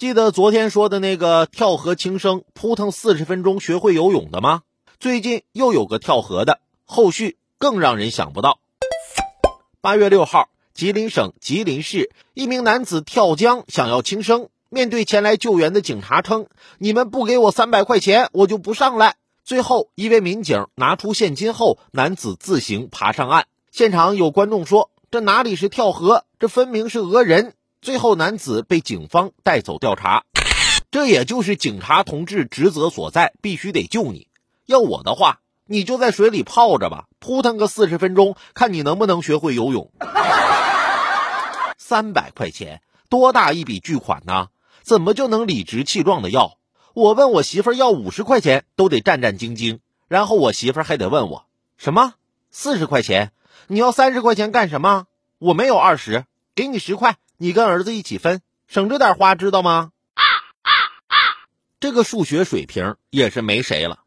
记得昨天说的那个跳河轻生，扑腾四十分钟学会游泳的吗？最近又有个跳河的，后续更让人想不到。八月六号，吉林省吉林市一名男子跳江想要轻生，面对前来救援的警察称：“你们不给我三百块钱，我就不上来。”最后，一位民警拿出现金后，男子自行爬上岸。现场有观众说：“这哪里是跳河，这分明是讹人。”最后，男子被警方带走调查。这也就是警察同志职责所在，必须得救你。要我的话，你就在水里泡着吧，扑腾个四十分钟，看你能不能学会游泳。三百块钱，多大一笔巨款呢？怎么就能理直气壮的要？我问我媳妇要五十块钱，都得战战兢兢。然后我媳妇还得问我什么？四十块钱？你要三十块钱干什么？我没有二十，给你十块。你跟儿子一起分，省着点花，知道吗？啊啊啊这个数学水平也是没谁了。